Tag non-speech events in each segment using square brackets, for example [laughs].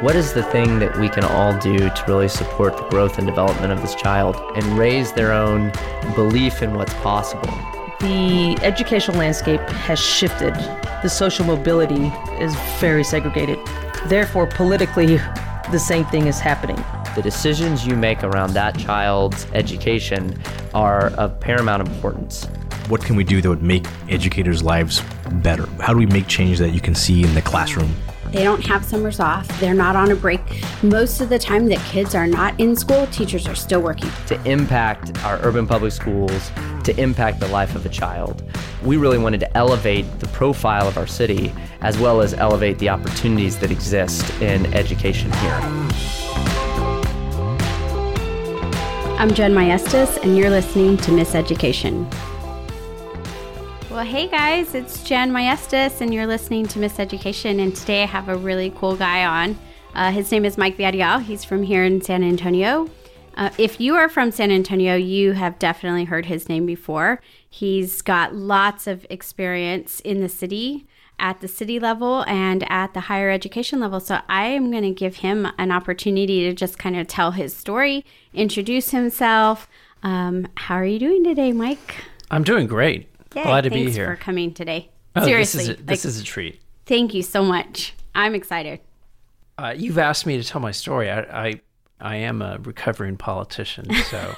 what is the thing that we can all do to really support the growth and development of this child and raise their own belief in what's possible? The educational landscape has shifted. The social mobility is very segregated. Therefore, politically, the same thing is happening. The decisions you make around that child's education are of paramount importance. What can we do that would make educators' lives better? How do we make change that you can see in the classroom? They don't have summers off. They're not on a break. Most of the time that kids are not in school, teachers are still working. To impact our urban public schools, to impact the life of a child. We really wanted to elevate the profile of our city as well as elevate the opportunities that exist in education here. I'm Jen Maestas, and you're listening to Miss Education. Well, hey guys, it's Jen Maestas, and you're listening to Miss Education. And today I have a really cool guy on. Uh, his name is Mike Villarreal. He's from here in San Antonio. Uh, if you are from San Antonio, you have definitely heard his name before. He's got lots of experience in the city, at the city level, and at the higher education level. So I am going to give him an opportunity to just kind of tell his story, introduce himself. Um, how are you doing today, Mike? I'm doing great. Glad to be here. for coming today. Oh, Seriously, this is a, this like, is a treat. thank you so much. I'm excited. Uh, you've asked me to tell my story. I, I I am a recovering politician, so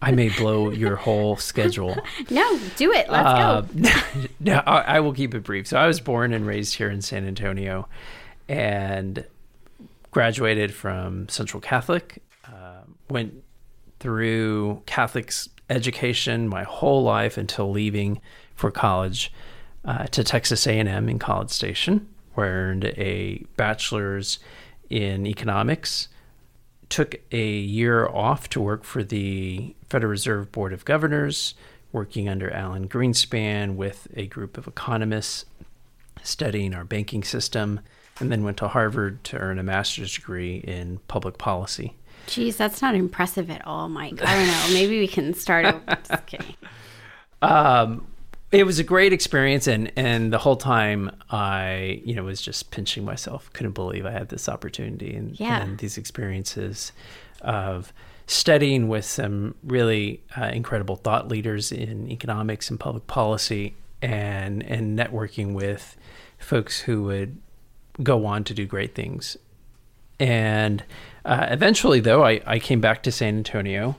I may blow your whole schedule. [laughs] No, do it. Let's Uh, go. [laughs] no, I, I will keep it brief. So I was born and raised here in San Antonio, and graduated from Central Catholic. Uh, went through Catholic's education my whole life until leaving for college uh, to Texas A&M in College Station, where I earned a bachelor's in economics. Took a year off to work for the Federal Reserve Board of Governors, working under Alan Greenspan with a group of economists studying our banking system, and then went to Harvard to earn a master's degree in public policy. Jeez, that's not impressive at all, Mike. I don't know. Maybe we can start over. [laughs] Just kidding. Um, it was a great experience, and and the whole time I, you know, was just pinching myself. Couldn't believe I had this opportunity and, Yeah. and these experiences of studying with some really uh, incredible thought leaders in economics and public policy, and and networking with folks who would go on to do great things. And uh, eventually, though, I, I came back to San Antonio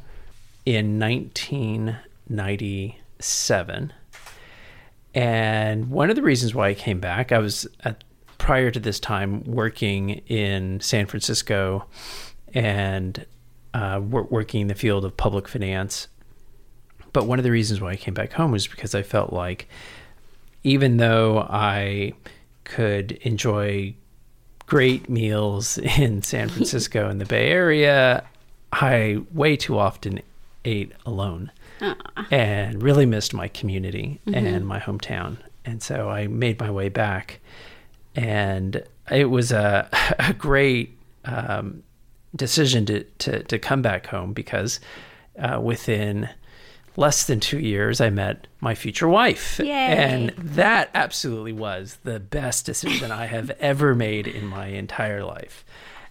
in 1997. And one of the reasons why I came back, I was at, prior to this time working in San Francisco and uh, wor- working in the field of public finance. But one of the reasons why I came back home was because I felt like even though I could enjoy great meals in San Francisco and the Bay Area, I way too often ate alone and really missed my community and my hometown. And so I made my way back, and it was a, [laughs] a great um, decision to, to, to come back home because uh, within less than two years, I met my future wife. Yay. And that absolutely was the best decision I have ever made in my entire life.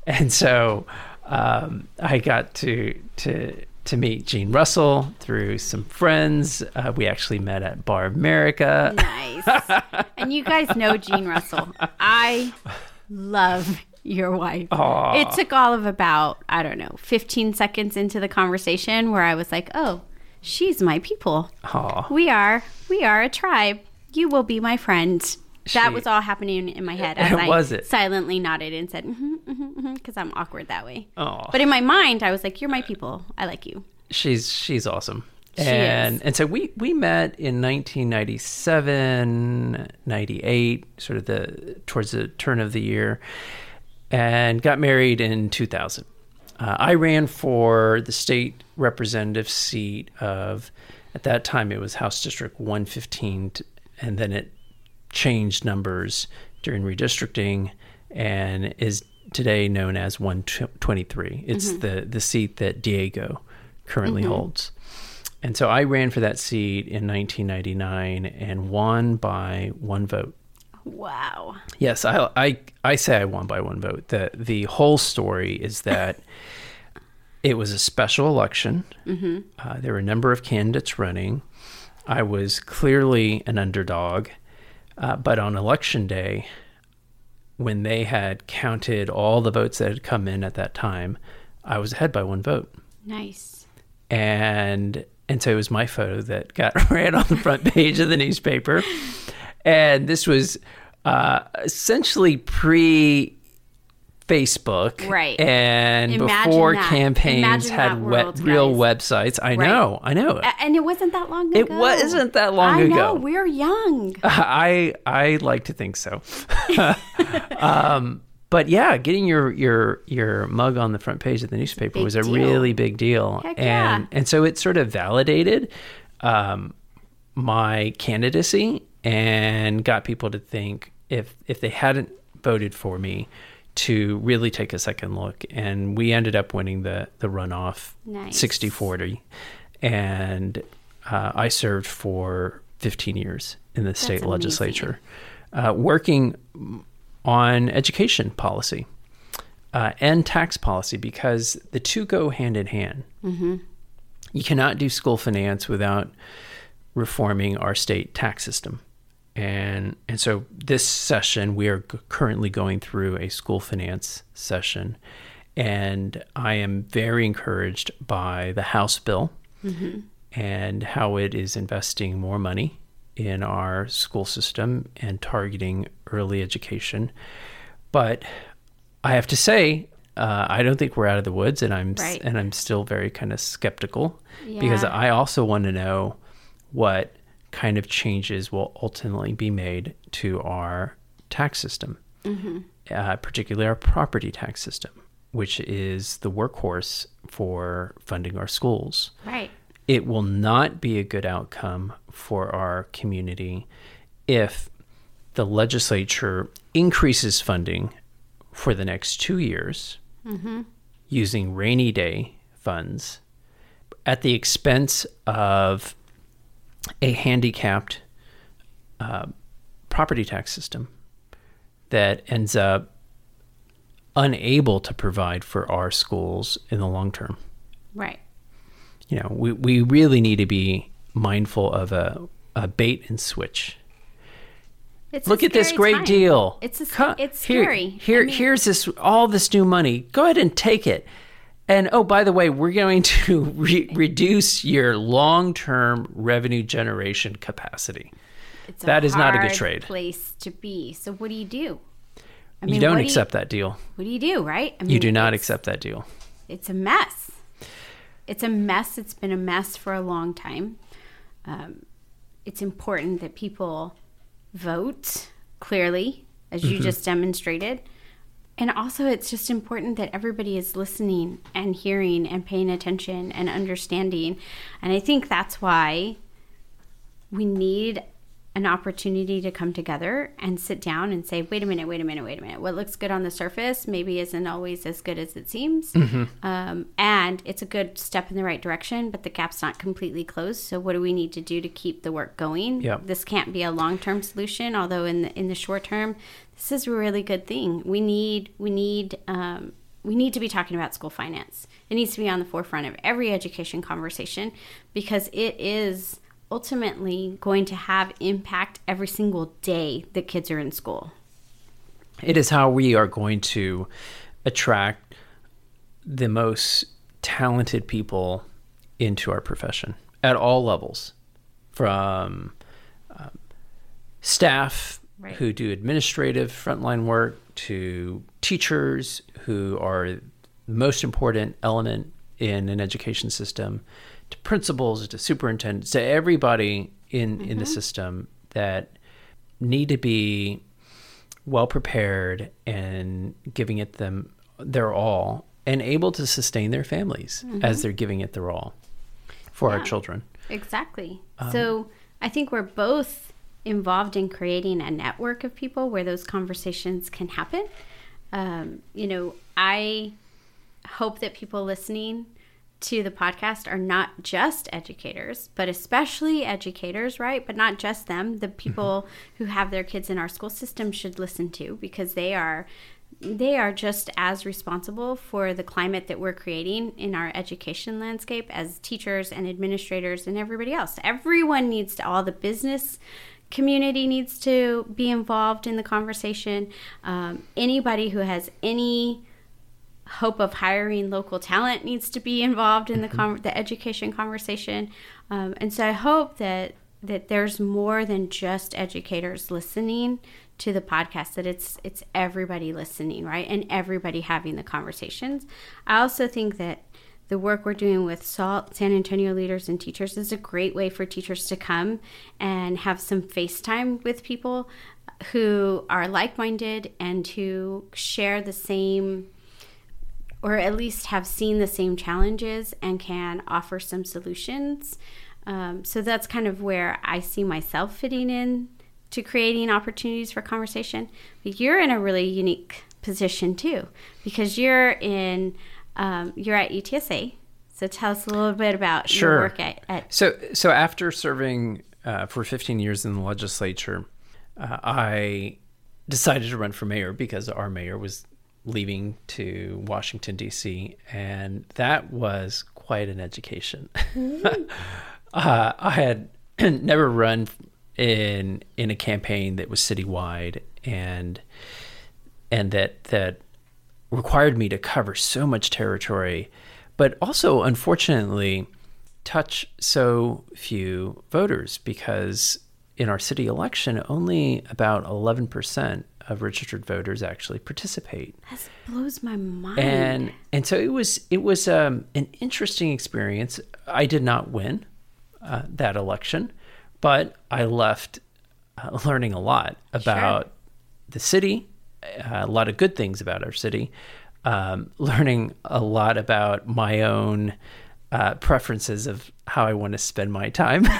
And so um, I got to to to meet Jeanne Russell through some friends. Uh, we actually met at Bar America. Nice. and you guys know Jeanne Russell. I love your wife. It took all of about, I don't know, 15 seconds into the conversation where I was like, oh, she's my people. Aw. We are, we are a tribe. You will be my friend. That was all happening in my head [laughs] as I Was it? silently nodded and said, mm-hmm, mm-hmm, because I'm awkward that way. Aw. But in my mind, I was like, you're my people. I like you. she's she's awesome. She and is. and so we we met in 1997, 98, sort of the towards the turn of the year, and got married in 2000. Uh, I ran for the state representative seat of, at that time it was House District 115, t- and then it changed numbers during redistricting and is today known as 123. It's the, the seat that Diego currently holds. And so I ran for that seat in 1999 and won by one vote. Wow. Yes, I, I, I say I won by one vote. The, the whole story is that [laughs] it was a special election. Mm-hmm. Uh, there were a number of candidates running. I was clearly an underdog. Uh, but on election day, when they had counted all the votes that had come in at that time, I was ahead by one vote. Nice. And and so it was my photo that got [laughs] ran on the front page of the [laughs] newspaper. And this was uh, essentially pre Facebook, Right. And Imagine before that. campaigns Imagine had web, real websites. I Right. know, I know. A- And it wasn't that long ago. It wasn't that long I ago. know. We're young. [laughs] I I like to think so. [laughs] um, but yeah, getting your your your mug on the front page of the newspaper Big was a deal. really big deal, Heck and yeah. and so it sort of validated um, my candidacy and got people to think if if they hadn't voted for me to really take a second look and we ended up winning the the runoff Nice. 60-40 and uh, I served for 15 years in the state amazing. legislature uh, working on education policy uh, and tax policy because the two go hand in hand. You cannot do school finance without reforming our state tax system. And and so this session we are currently going through a school finance session and I am very encouraged by the House bill and how it is investing more money in our school system and targeting early education. But I have to say, uh, I don't think we're out of the woods, and I'm Right. and I'm still very kind of skeptical because I also want to know what kind of changes will ultimately be made to our tax system, uh, particularly our property tax system, which is the workhorse for funding our schools. Right. it will not be a good outcome for our community if the legislature increases funding for the next two years using rainy day funds at the expense of a handicapped uh, property tax system that ends up unable to provide for our schools in the long term Right. you know, we, we really need to be mindful of a, a bait and switch. It's Look at this great time. deal. It's a, it's here- scary. Here, I mean, here's this all this new money. Go ahead and take it. And oh, by the way, we're going to [laughs] re- reduce your long-term revenue generation capacity. it's a that is not a good trade. Place to be. So what do you do? I you don't what do accept that deal. what do you do? Right? I mean, You do not accept that deal. it's a mess. It's a mess. It's been a mess for a long time. Um, it's important that people vote clearly, as you just demonstrated. And also, it's just important that everybody is listening and hearing and paying attention and understanding. And I think that's why we need an opportunity to come together and sit down and say, wait a minute, wait a minute, wait a minute. What looks good on the surface maybe isn't always as good as it seems. Um, and it's a good step in the right direction, but the gap's not completely closed. So, what do we need to do to keep the work going? Yep. This can't be a long term solution, although in the, in the short term, this is a really good thing. We need, we need, um, we need to be talking about school finance. It needs to be on the forefront of every education conversation because it is ultimately going to have impact every single day that kids are in school. It is how we are going to attract the most talented people into our profession at all levels, from um, staff Right. who do administrative frontline work to teachers who are the most important element in an education system to principals to superintendents to everybody in in the system that need to be well prepared and giving it them their all and able to sustain their families as they're giving it their all for our children. Exactly. Um, so I think we're both involved in creating a network of people where those conversations can happen. Um, you know, I hope that people listening to the podcast are not just educators, but especially educators, right? But not just them. The people who have their kids in our school system should listen to because they are they are just as responsible for the climate that we're creating in our education landscape as teachers and administrators and everybody else. Everyone needs to, all the business community needs to be involved in the conversation. Um, anybody who has any hope of hiring local talent needs to be [laughs] involved in the con- the education conversation. Um, and so I hope that that there's more than just educators listening to the podcast that it's it's everybody listening right and everybody having the conversations i also think that the work we're doing with salt san antonio leaders and teachers is a great way for teachers to come and have some facetime with people who are like-minded and who share the same or at least have seen the same challenges and can offer some solutions um, so that's kind of where i see myself fitting in to creating opportunities for conversation. But you're in a really unique position too, because you're in um, you're at UTSA. So tell us a little bit about Sure. your work at, at So, so after serving uh, for 15 years in the legislature, uh, I decided to run for mayor because our mayor was leaving to Washington D.C., and that was quite an education. [laughs] uh, I had [clears throat] never run in in a campaign that was citywide and and that that required me to cover so much territory, but also unfortunately touch so few voters because in our city election, only about 11% of registered voters actually participate. That blows my mind. And and so it was it was um, an interesting experience. I did not win uh, that election, but I left uh, learning a lot about the city, a lot of good things about our city, um, [laughs] learning a lot about my own uh, preferences of how I want to spend my time. [laughs]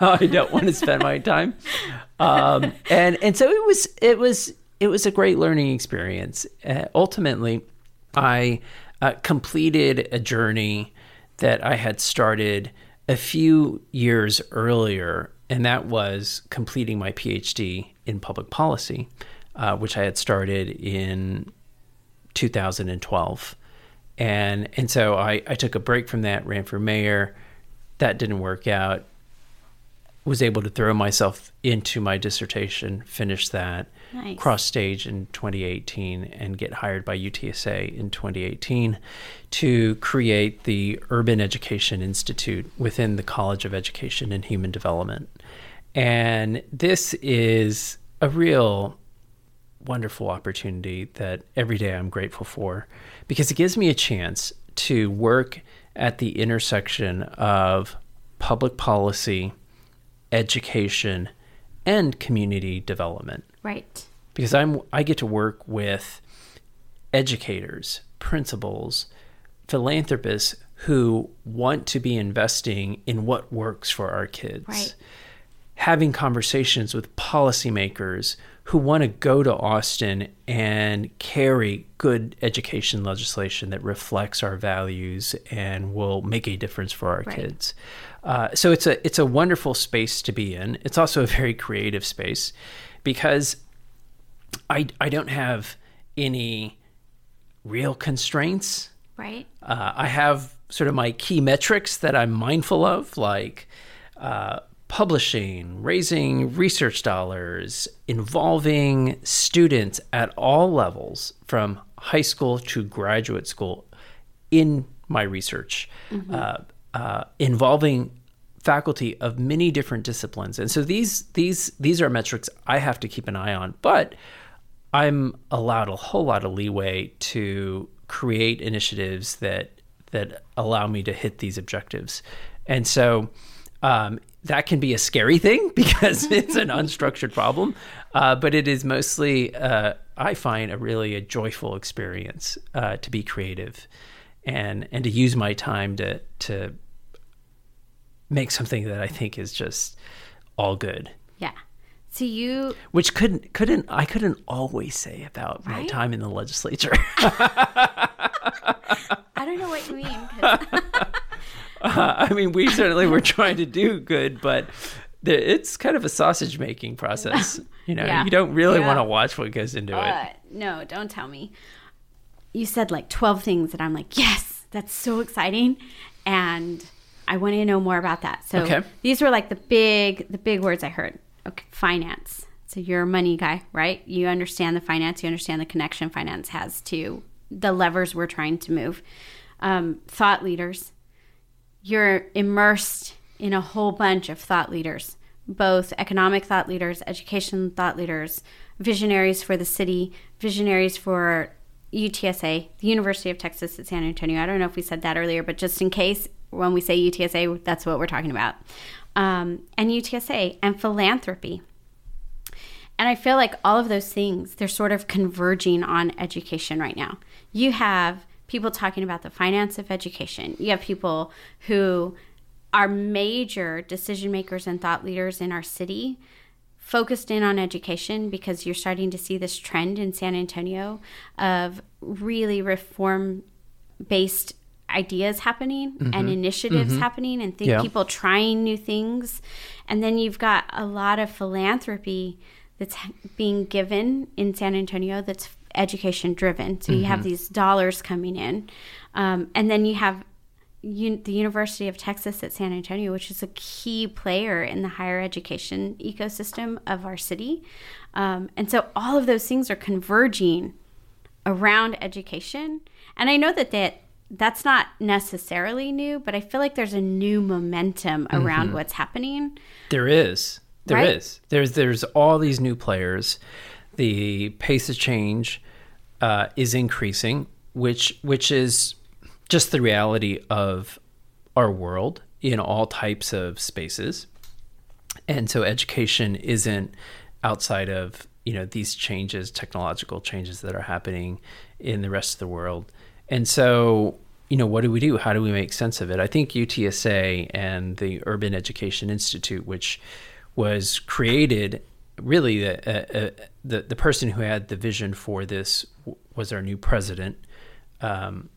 I don't want to spend my time, um, and and so it was it was it was a great learning experience. Uh, ultimately, I uh, completed a journey that I had started a few years earlier, and that was completing my PhD in public policy, uh, which I had started in 2012. And and so I, I took a break from that, ran for mayor. That didn't work out. Was able to throw myself into my dissertation, finish that, Nice. cross stage in 2018, and get hired by UTSA in 2018 to create the Urban Education Institute within the College of Education and Human Development. And this is a real wonderful opportunity that every day I'm grateful for because it gives me a chance to work at the intersection of public policy, education, and community development right. because I'm I get to work with educators, principals, philanthropists who want to be investing in what works for our kids. Right. Having conversations with policymakers who want to go to Austin and carry good education legislation that reflects our values and will make a difference for our Right. kids. Uh, so it's a it's a wonderful space to be in. It's also a very creative space because I I don't have any real constraints. Right. Uh, I have sort of my key metrics that I'm mindful of, like uh, publishing, raising research dollars, involving students at all levels from high school to graduate school in my research, uh, uh, involving faculty of many different disciplines. And so these these these are metrics I have to keep an eye on, but I'm allowed a whole lot of leeway to create initiatives that that allow me to hit these objectives. And so um, that can be a scary thing [laughs] because it's an unstructured problem, uh, but it is mostly, uh, I find, a really a joyful experience uh, to be creative and and to use my time to to make something that I think is just all good Yeah. So you which couldn't couldn't I couldn't always say about my time in the legislature. [laughs] [laughs] I don't know what you mean. 'cause- [laughs] I mean, we certainly were trying to do good, but the, it's kind of a sausage making process. You know, Yeah. you don't really Yeah. want to watch what goes into Uh, it. no, don't tell me. You said like 12 things that I'm like, yes, that's so exciting. And I want to know more about that. So Okay. these were like the big, the big words I heard. Okay. Finance. So you're a money guy, right? You understand the finance. You understand the connection finance has to the levers we're trying to move. Um, thought leaders. You're immersed in a whole bunch of thought leaders, both economic thought leaders, education thought leaders, visionaries for the city, visionaries for UTSA, the University of Texas at San Antonio. I don't know if we said that earlier, but just in case, when we say UTSA, that's what we're talking about. Um, and UTSA and philanthropy. And I feel like all of those things, they're sort of converging on education right now. You have people talking about the finance of education. You have people who are major decision makers and thought leaders in our city focused in on education because you're starting to see this trend in San Antonio of really reform based ideas happening and initiatives happening and think Yeah. people trying new things and then you've got a lot of philanthropy that's being given in San Antonio that's education driven so you have these dollars coming in um, and then you have un- the University of Texas at San Antonio, which is a key player in the higher education ecosystem of our city. Um, and so all of those things are converging around education. And I know that that that's not necessarily new, but I feel like there's a new momentum around what's happening. There is. There is. Right? There's there's all these new players. The pace of change uh, is increasing, which which is just the reality of our world in all types of spaces. And so education isn't outside of, you know, these changes, technological changes that are happening in the rest of the world. And so, you know, what do we do? How do we make sense of it? I think UTSA and the Urban Education Institute, which was created really the, uh, uh, the the person who had the vision for this was our new president, um,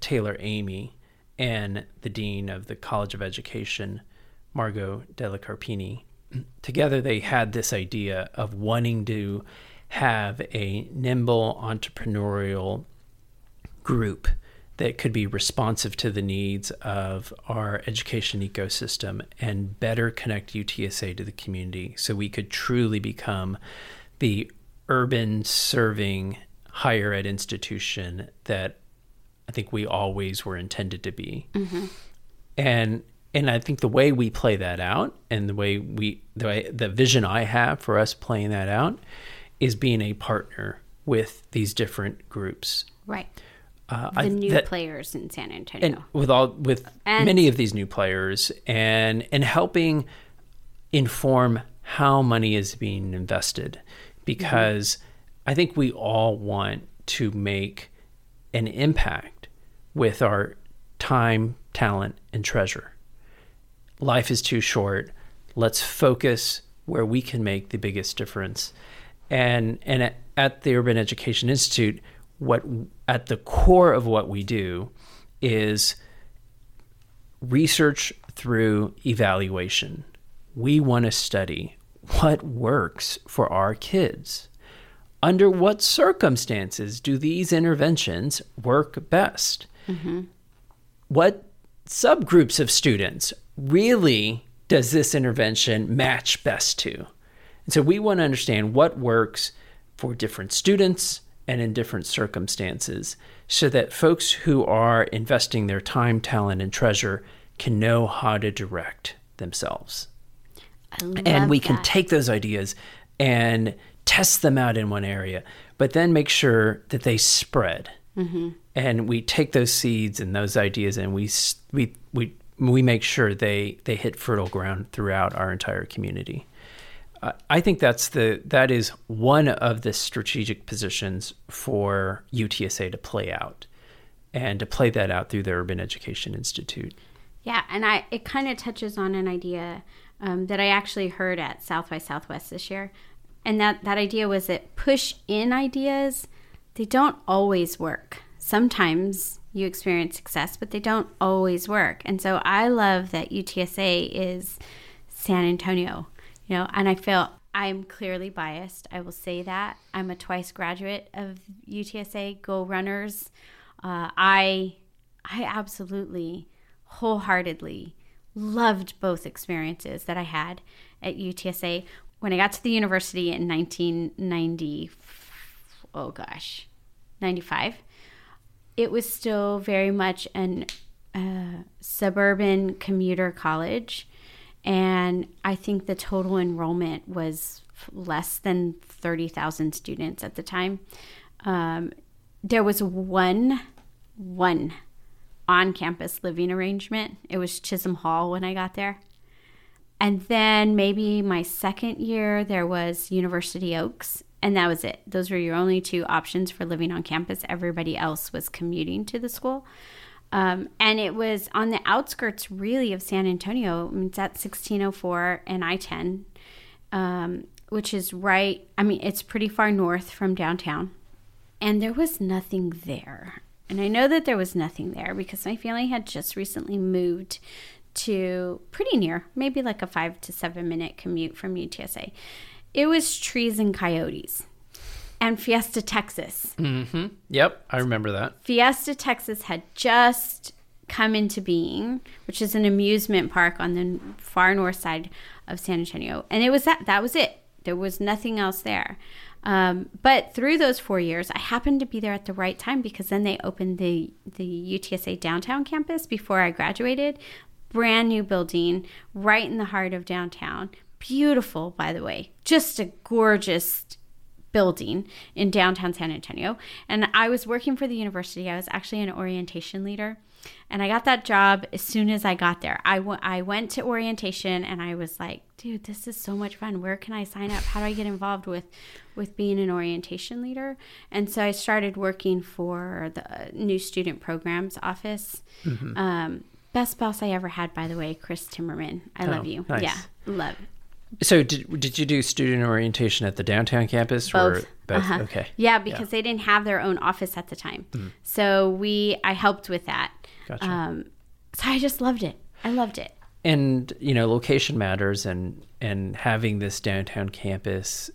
Taylor Eighmy, and the dean of the College of Education, Margot Della Carpini. Together, they had this idea of wanting to have a nimble entrepreneurial group that could be responsive to the needs of our education ecosystem and better connect UTSA to the community so we could truly become the urban serving higher ed institution that I think we always were intended to be. Mm-hmm. And and I think the way we play that out and the way we the way, the vision I have for us playing that out is being a partner with these different groups. Right. Uh, The I- new that- players in San Antonio. and with all with And- many of these new players and and helping inform how money is being invested because I think we all want to make an impact with our time, talent, and treasure. Life is too short. Let's focus where we can make the biggest difference. And and at, at the Urban Education Institute, what at the core of what we do is research through evaluation. We want to study what works for our kids. Under what circumstances do these interventions work best? Mm-hmm. What subgroups of students really does this intervention match best to? And so we want to understand what works for different students and in different circumstances so that folks who are investing their time, talent, and treasure can know how to direct themselves. And we can take those ideas and test them out in one area, but then make sure that they spread. And we take those seeds and those ideas and we we we we make sure they they hit fertile ground throughout our entire community. I think that's the that is one of the strategic positions for UTSA to play out, and to play that out through the Urban Education Institute. Yeah, and I it kind of touches on an idea um, that I actually heard at South by Southwest this year, and that that idea was that push in ideas they don't always work. sometimes you experience success, but they don't always work. And so I love that UTSA is San Antonio, you know, and I feel I'm clearly biased. I will say that. I'm a twice graduate of UTSA Go Runners. Uh, I I absolutely wholeheartedly loved both experiences that I had at UTSA. When I got to the university in 1990, oh gosh, 95, it was still very much an uh, suburban commuter college. And I think the total enrollment was less than 30,000 students at the time. Um, there was one, one on campus living arrangement. It was Chisholm Hall when I got there. And then maybe my second year, there was University Oaks, and that was it. Those were your only two options for living on campus. Everybody else was commuting to the school. Um, and it was on the outskirts, really, of San Antonio. It's at 1604 and I 10, um, which is right, I mean, it's pretty far north from downtown. And there was nothing there. And I know that there was nothing there because my family had just recently moved to pretty near, maybe like a five to seven minute commute from UTSA. It was trees and coyotes and Fiesta, Texas. Mm-hmm. Yep, I remember that. Fiesta, Texas had just come into being, which is an amusement park on the far north side of San Antonio. And it was that, that was it. There was nothing else there. Um, but through those four years, I happened to be there at the right time because then they opened the the UTSA downtown campus before I graduated. Brand new building right in the heart of downtown. Beautiful, by the way. Just a gorgeous building in downtown San Antonio. And I was working for the university. I was actually an orientation leader. And I got that job as soon as I got there. I, w- I went to orientation and I was like, dude, this is so much fun. Where can I sign up? How do I get involved with, with being an orientation leader? And so I started working for the new student programs office. Mm-hmm. Um, best boss I ever had, by the way, Chris Timmerman. I oh, love you. Nice. Yeah, love. So did did you do student orientation at the downtown campus both. or both? Uh-huh. Okay. Yeah, because yeah. they didn't have their own office at the time. Mm-hmm. So we I helped with that. Gotcha. Um, so I just loved it. I loved it. And you know, location matters, and and having this downtown campus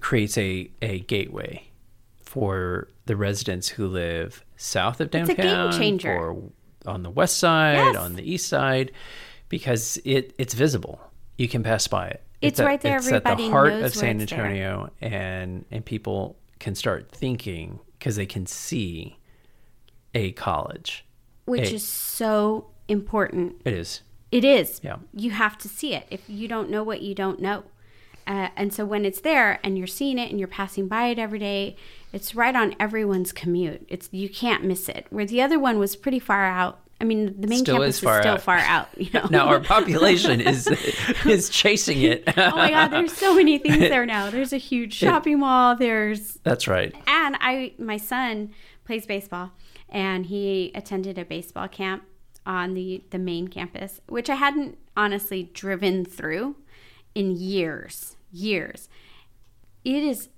creates a a gateway for the residents who live south of downtown, it's a game changer. or on the west side, yes. on the east side, because it it's visible you can pass by it. It's, it's right there. It's Everybody at the heart of San Antonio, and and people can start thinking because they can see a college, which a, is so important. It is. It is. Yeah. You have to see it. If you don't know what you don't know. Uh, and so when it's there and you're seeing it and you're passing by it every day, it's right on everyone's commute. It's you can't miss it. Where the other one was pretty far out I mean, the main still campus is, is still out. far out. You [laughs] know? now our population is [laughs] is chasing it. oh my God! There's so many things there now. There's a huge [laughs] shopping it, mall. There's that's right. And I, my son plays baseball, and he attended a baseball camp on the the main campus, which I hadn't honestly driven through in years, years. It is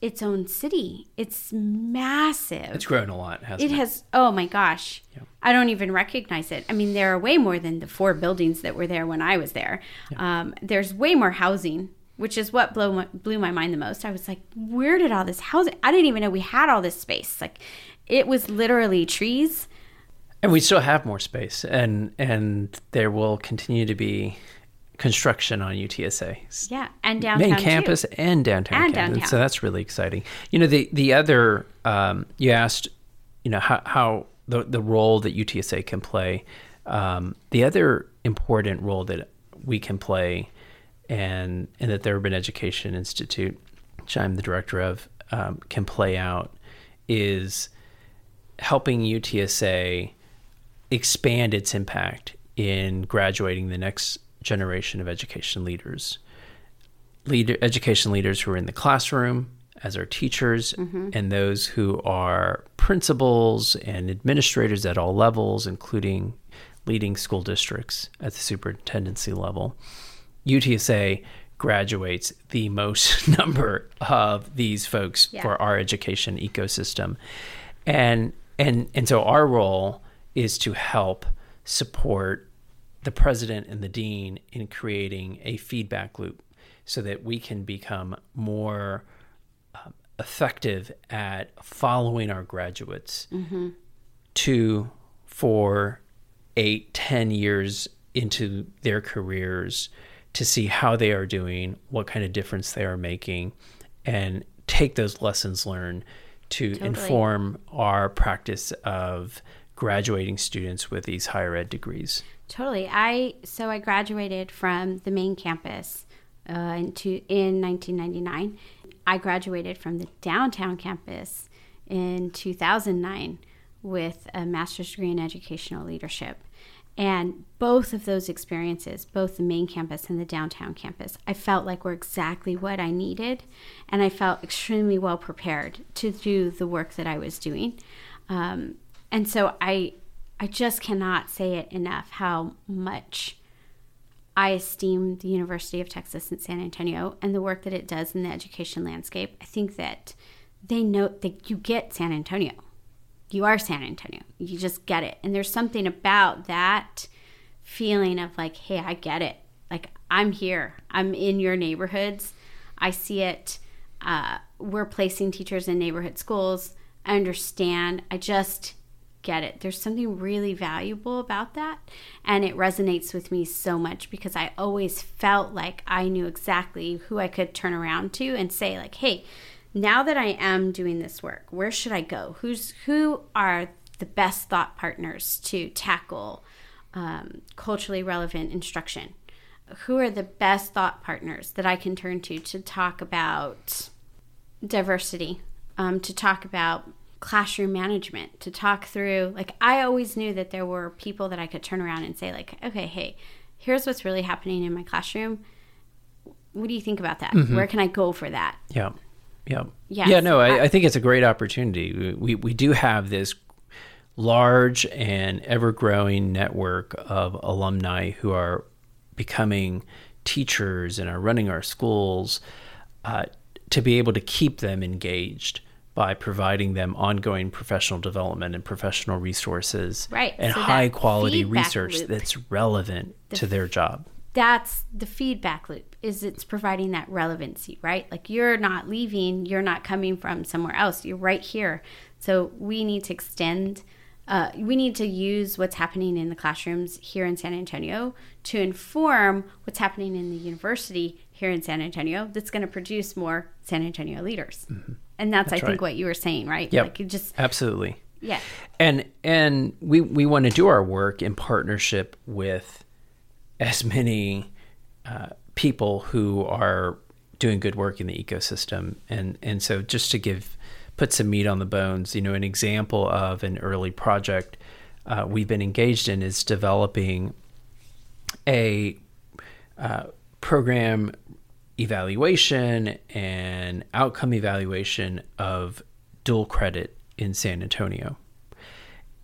its own city. It's massive. It's grown a lot, hasn't it? It has. Oh my gosh. Yeah. I don't even recognize it. I mean, there are way more than the four buildings that were there when I was there. Yeah. Um, there's way more housing, which is what blew my, blew my mind the most. I was like, where did all this housing? I didn't even know we had all this space. Like, it was literally trees. And we still have more space, and and there will continue to be construction on UTSA. Yeah, and downtown main campus too. and downtown and campus. Downtown. So that's really exciting. You know, the the other um, you asked, you know, how, how the the role that UTSA can play. Um, the other important role that we can play, and and that the Urban Education Institute, which I'm the director of, um, can play out, is helping UTSA expand its impact in graduating the next generation of education leaders. Leader, education leaders who are in the classroom as our teachers, mm-hmm. and those who are principals and administrators at all levels, including leading school districts at the superintendency level. UTSA graduates the most [laughs] number of these folks yeah. for our education ecosystem. and and and so our role is to help support the president and the dean in creating a feedback loop so that we can become more um, effective at following our graduates two, four, eight, ten years into their careers to see how they are doing, what kind of difference they are making, and take those lessons learned to inform our practice of graduating students with these higher ed degrees. Totally. I so I graduated from the main campus uh, in, in 1999. I graduated from the downtown campus in 2009 with a master's degree in educational leadership. And both of those experiences, both the main campus and the downtown campus, I felt like were exactly what I needed. And I felt extremely well prepared to do the work that I was doing. Um, and so I, I just cannot say it enough how much I esteem the University of Texas in San Antonio and the work that it does in the education landscape. I think that they know that you get San Antonio you are San Antonio. You just get it. And there's something about that feeling of like, hey, I get it. Like, I'm here. I'm in your neighborhoods. I see it. Uh, we're placing teachers in neighborhood schools. I understand. I just get it. There's something really valuable about that. And it resonates with me so much because I always felt like I knew exactly who I could turn around to and say, like, hey, now that I am doing this work, where should I go? Who's who are the best thought partners to tackle um, culturally relevant instruction? Who are the best thought partners that I can turn to to talk about diversity, um, to talk about classroom management, to talk through like I always knew that there were people that I could turn around and say like, okay, hey, here's what's really happening in my classroom. What do you think about that? Where can I go for that? Yeah. Yeah. Yes. Yeah, no, I, I think it's a great opportunity. We, we do have this large and ever growing network of alumni who are becoming teachers and are running our schools uh, to be able to keep them engaged by providing them ongoing professional development and professional resources Right, and so high quality research loop. that's relevant to their job. that's the feedback loop is it's providing that relevancy right like you're not leaving you're not coming from somewhere else you're right here so we need to extend uh, we need to use what's happening in the classrooms here in san antonio to inform what's happening in the university here in san antonio that's going to produce more san antonio leaders. And that's, i think what you were saying right? Yep. like you just Absolutely. yeah. And and we we want to do our work in partnership with as many uh, people who are doing good work in the ecosystem. And and so just to give put some meat on the bones you know an example of an early project uh, we've been engaged in is developing a uh, program evaluation and outcome evaluation of dual credit in San Antonio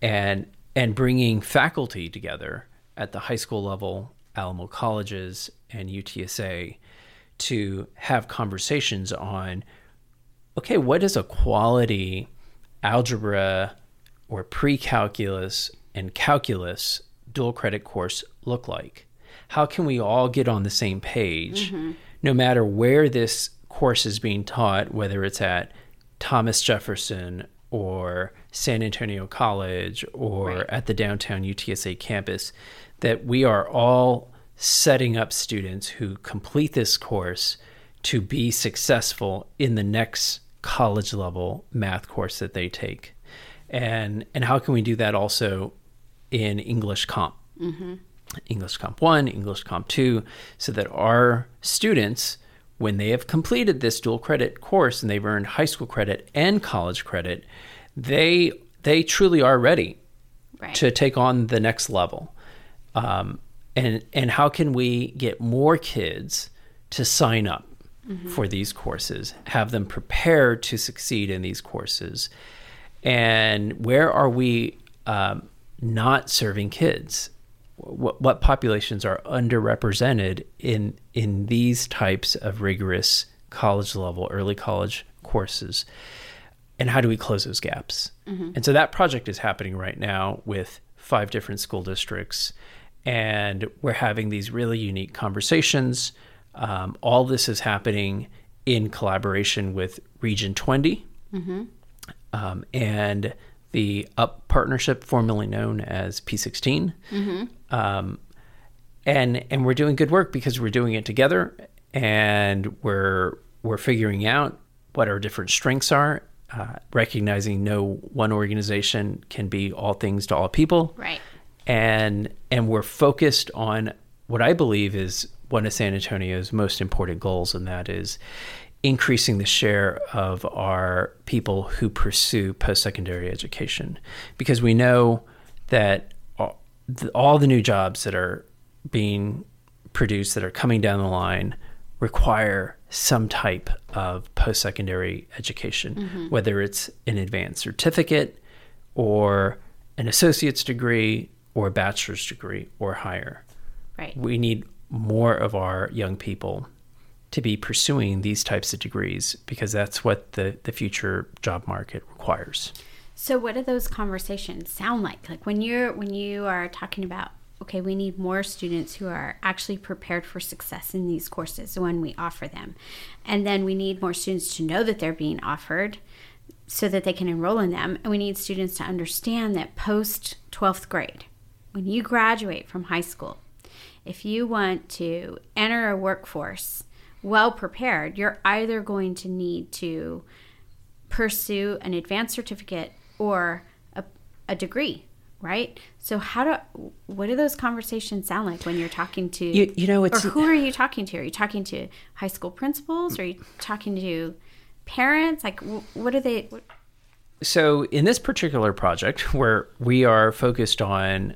and and bringing faculty together at the high school level, Alamo colleges and UTSA to have conversations on okay, what does a quality algebra or pre-calculus and calculus dual credit course look like? How can we all get on the same page mm-hmm. No matter where this course is being taught, whether it's at Thomas Jefferson or San Antonio College or at the downtown UTSA campus, that we are all setting up students who complete this course to be successful in the next college level math course that they take. And and how can we do that also in English comp? Mm-hmm. English Comp 1, English Comp 2, so that our students, when they have completed this dual credit course and they've earned high school credit and college credit, they they truly are ready right to take on the next level. Um, and and how can we get more kids to sign up for these courses, have them prepared to succeed in these courses, and where are we um, not serving kids? What, what populations are underrepresented in in these types of rigorous college level, early college courses? and how do we close those gaps? And so that project is happening right now with five different school districts, and we're having these really unique conversations. Um, all this is happening in collaboration with Region 20 um, and the UP partnership, formerly known as P16. Um, and and we're doing good work because we're doing it together, and we're we're figuring out what our different strengths are, uh, recognizing no one organization can be all things to all people, Right. and and we're focused on what I believe is one of San Antonio's most important goals, and that is increasing the share of our people who pursue post-secondary education, because we know that all the, new jobs that are being produced that are coming down the line require some type of post-secondary education, mm-hmm. whether it's an advanced certificate or an associate's degree or a bachelor's degree or higher. Right. We need more of our young people to be pursuing these types of degrees because that's what the, the future job market requires. So what do those conversations sound like? Like when you're when you are talking about okay, we need more students who are actually prepared for success in these courses when we offer them. And then we need more students to know that they're being offered so that they can enroll in them. And we need students to understand that post 12th grade, when you graduate from high school, if you want to enter a workforce well prepared, you're either going to need to pursue an advanced certificate or a, a degree right? So how do what do those conversations sound like when you're talking to You- you know, it's- or who are you talking to? Are you talking to high school principals? Are you talking to parents? Like what are they what, So, in this particular project, where we are focused on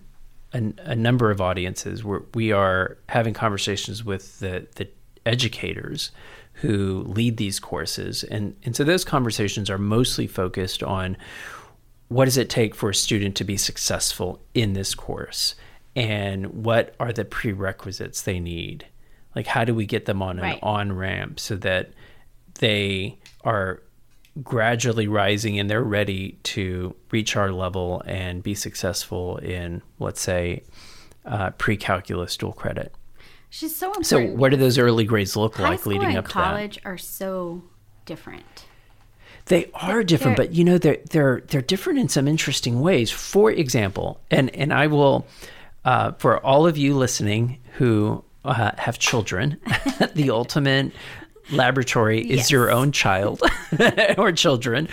a, a number of audiences, where we are having conversations with the, the educators who lead these courses, and and so those conversations are mostly focused on what does it take for a student to be successful in this course, and what are the prerequisites they need, like how do we get them on an Right. on ramp so that they are gradually rising and they're ready to reach our level and be successful in, let's say, uh, pre-calculus dual credit. Just so So, what do those early grades look high like leading up to college are so different? They are different, they're- but you know they're they're they're different in some interesting ways. For example, and and I will, uh, for all of you listening who uh, have children, [laughs] the ultimate laboratory is Yes. your own child [laughs] or children,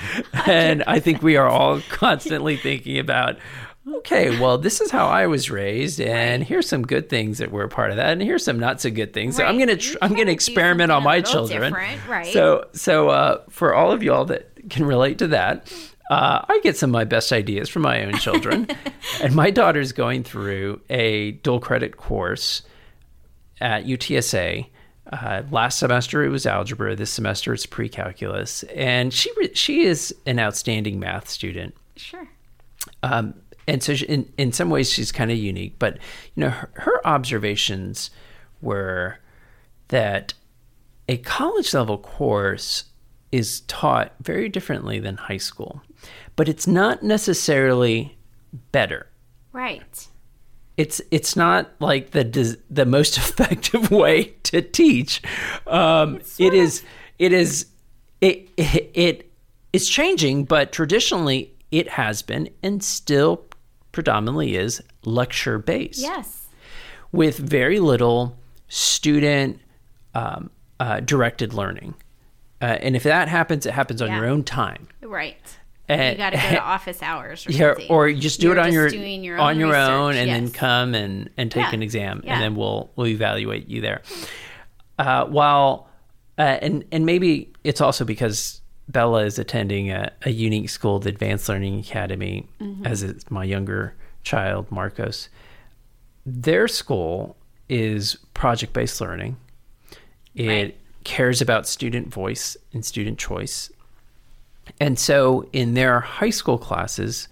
and I think we are all constantly thinking about. Okay, well, this is how I was raised, and here's some good things that were a part of that, and here's some not so good things. So I'm gonna tr- I'm gonna experiment on my children. right. So so uh, for all of y'all that can relate to that, uh, I get some of my best ideas from my own children, [laughs] and my daughter's going through a dual credit course at UTSA. Uh, last semester it was algebra. This semester it's pre-calculus, and she re- she is an outstanding math student. sure Um, and so she, in in some ways she's kind of unique, but you know her, her observations were that a college level course is taught very differently than high school, but it's not necessarily better. right It's it's not like the the most [laughs] effective way to teach. Um, it is it is it, it it is changing, but traditionally it has been and still predominantly is lecture based yes with very little student um, uh, directed learning. Uh, and if that happens, it happens on Yeah. your own time. right And- you got to go to [laughs] office hours or Yeah, something. or you just do You're it on your, your on own your own, research, and then come and, and take Yeah, an exam, yeah. and then we'll we'll evaluate you there. Uh, while uh, and and maybe it's also because Bella is attending a, a unique school, the Advanced Learning Academy, Mm-hmm. as is my younger child Marcos. Their school is project based learning. It Right. cares about student voice and student choice. And so in their high school classes,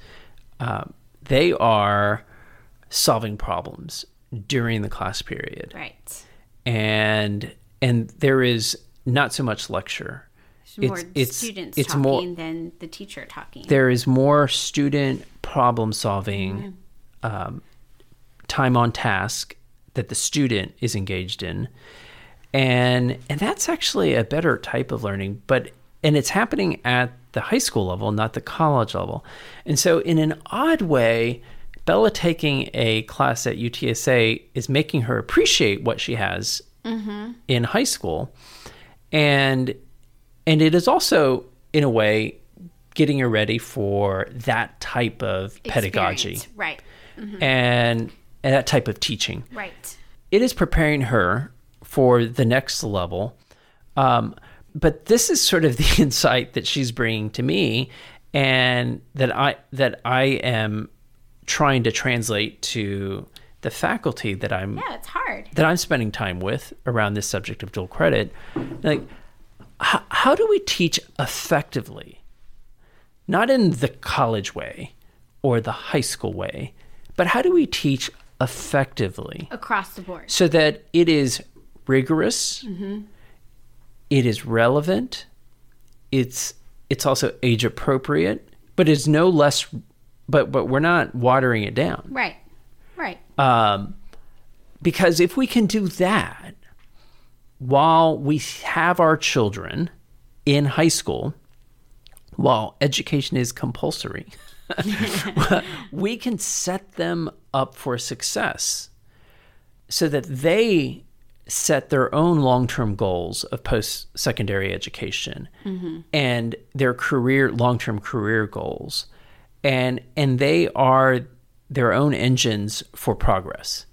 um, they are solving problems during the class period. right And and there is not so much lecture. More it's it's students it's talking more than the teacher talking. there is more student problem solving Mm-hmm. um, time on task that the student is engaged in and and that's actually a better type of learning but and it's happening at the high school level not the college level and so in an odd way bella taking a class at utsa is making her appreciate what she has in high school and and it is also in a way getting her ready for that type of pedagogy Experience. Right. and, and that type of teaching Right. it is preparing her for the next level. Um, but this is sort of [laughs] the insight that she's bringing to me, and that I that I am trying to translate to the faculty that I'm Yeah, it's hard. that I'm spending time with around this subject of dual credit. Like, how, how do we teach effectively? Not in the college way or the high school way, but how do we teach effectively Across the board. so that it is rigorous, it is relevant, it's it's also age appropriate, but it's no less. But but we're not watering it down Right. Right. um, because if we can do that while we have our children in high school, while education is compulsory, [laughs] we can set them up for success so that they set their own long-term goals of post-secondary education mm-hmm. and their career long-term career goals. And and they are their own engines for progress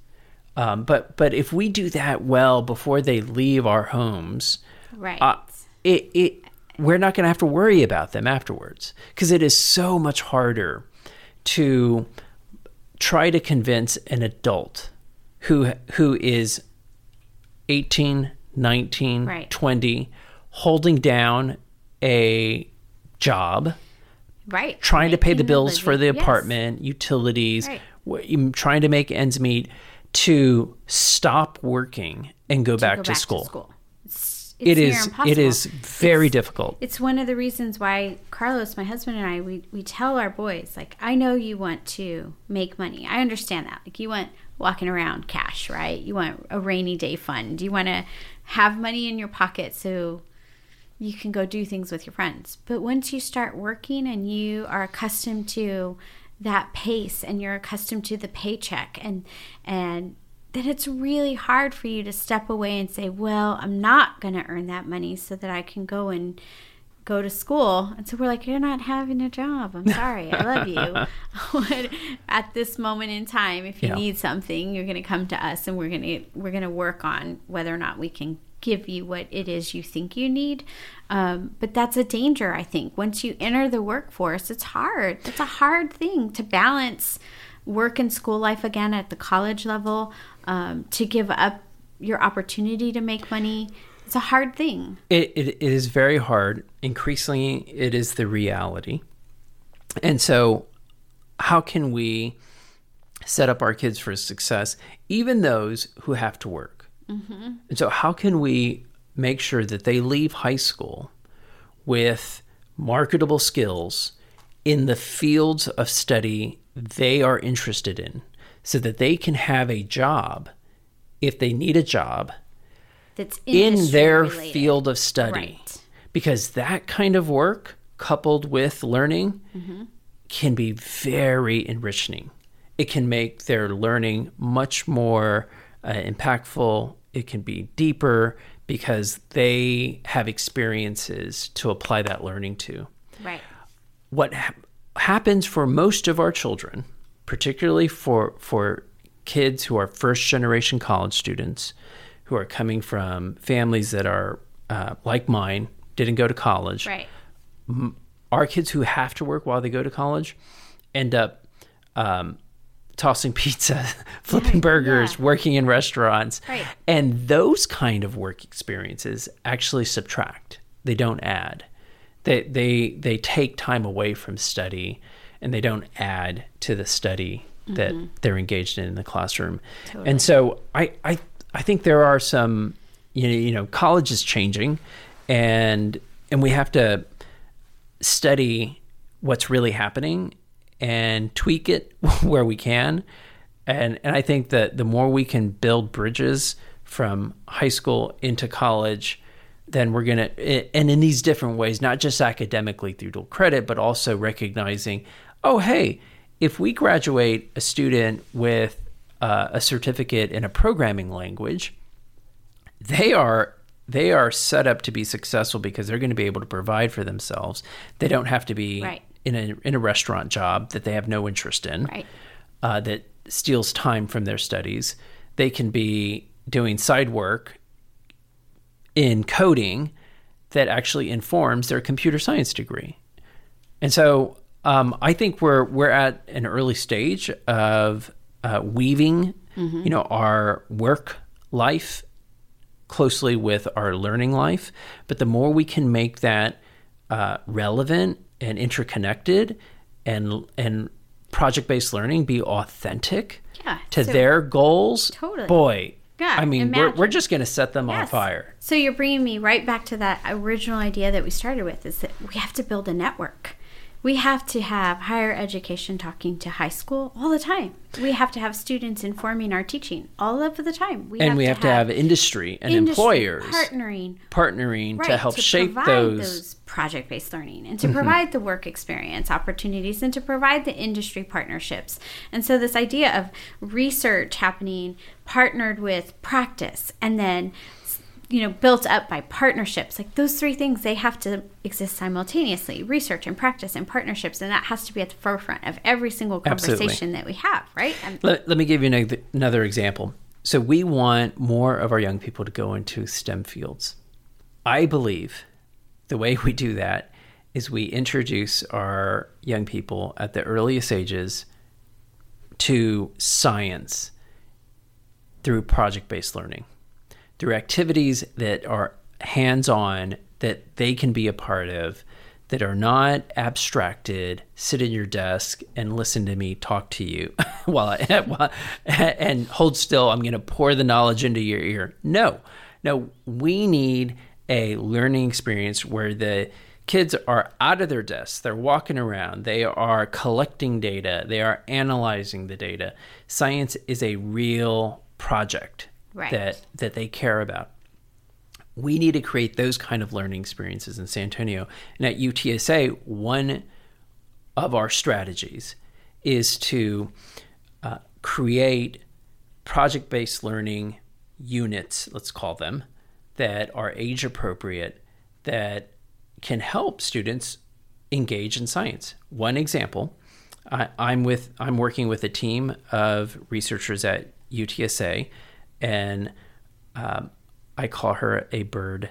um, but but if we do that well before they leave our homes Right. uh, it, it we're not going to have to worry about them afterwards because it is so much harder to try to convince an adult who who is 18 19 Right. 20 holding down a job right. trying to pay the bills for the. Yes. apartment, utilities, Right. w- trying to make ends meet, to stop working and go, back, Go to, back school. to school. It's, it's It is impossible. it is very difficult. It's one of the reasons why Carlos, my husband, and I, we, we tell our boys, like, I know you want to make money. I understand that. Like, you want walking around cash, right? You want a rainy day fund. You want to have money in your pocket so you can go do things with your friends. But once you start working and you are accustomed to that pace and you're accustomed to the paycheck and and then it's really hard for you to step away and say, "Well, I'm not going to earn that money so that I can go and go to school." And so we're like, "You're not having a job. I'm sorry. I love you." But [laughs] [laughs] At this moment in time, if you Yeah. need something, you're going to come to us and we're going to we're going to work on whether or not we can give you what it is you think you need. Um, but that's a danger, I think. Once you enter the workforce, it's hard. It's a hard thing to balance work and school life again at the college level, um, to give up your opportunity to make money. It's a hard thing. It, it, it is very hard. Increasingly, it is the reality. And so, how can we set up our kids for success, even those who have to work? And so, how can we make sure that they leave high school with marketable skills in the fields of study they are interested in so that they can have a job if they need a job That's in their related. field of study Right. because that kind of work coupled with learning Mm-hmm. can be very enriching it can make their learning much more uh, impactful it can be deeper because they have experiences to apply that learning to Right. what ha- happens for most of our children, particularly for for kids who are first generation college students, who are coming from families that are uh, like mine, didn't go to college. Right. Our kids who have to work while they go to college end up um, tossing [laughs] pizza, [laughs] flipping burgers, yeah. working in restaurants, Right. and those kind of work experiences actually subtract. They don't add. They they they take time away from study, and they don't add to the study that mm-hmm. they're engaged in in the classroom. And so I I I think there are some you know, you know college is changing, and and we have to study what's really happening and tweak it [laughs] where we can. And and I think that the more we can build bridges from high school into college, then we're going to and in these different ways, not just academically through dual credit, but also recognizing, oh hey, if we graduate a student with uh, a certificate in a programming language, they are they are set up to be successful because they're going to be able to provide for themselves. They don't have to be Right. In a in a restaurant job that they have no interest in, Right. uh, that steals time from their studies. They can be doing side work in coding that actually informs their computer science degree. And so um, I think we're we're at an early stage of uh, weaving, you know, our work life closely with our learning life. But the more we can make that uh, relevant and interconnected, and and project based learning be authentic Yeah, to so- their goals, Totally. boy. Yeah, I mean, we're, we're just going to set them on fire. So you're bringing me right back to that original idea that we started with is that we have to build a network. We have to have higher education talking to high school all the time. We have to have students informing our teaching all of the time. We and we have to have industry and industry employers partnering partnering to right, help shape provide those. Project-based learning and to mm-hmm. provide the work experience opportunities and to provide the industry partnerships and so this idea of research happening partnered with practice and then you know built up by partnerships like those three things they have to exist simultaneously research and practice and partnerships and that has to be at the forefront of every single Absolutely. conversation that we have right Let, let me give you another example. So, we want more of our young people to go into STEM fields. I believe the way we do that is we introduce our young people at the earliest ages to science through project based learning, through activities that are hands on, that they can be a part of, that are not abstracted, sit in your desk and listen to me talk to you [laughs] while I, and hold still. I'm going to pour the knowledge into your ear. No, no, we need a learning experience where the kids are out of their desks they're walking around they are collecting data they are analyzing the data. Science is a real project Right. that that they care about. We need to create those kind of learning experiences in San Antonio. And at UTSA one of our strategies is to uh, create project based learning units, let's call them, that are age appropriate, that can help students engage in science. One example, I, I'm with I'm working with a team of researchers at UTSA, and um, I call her a bird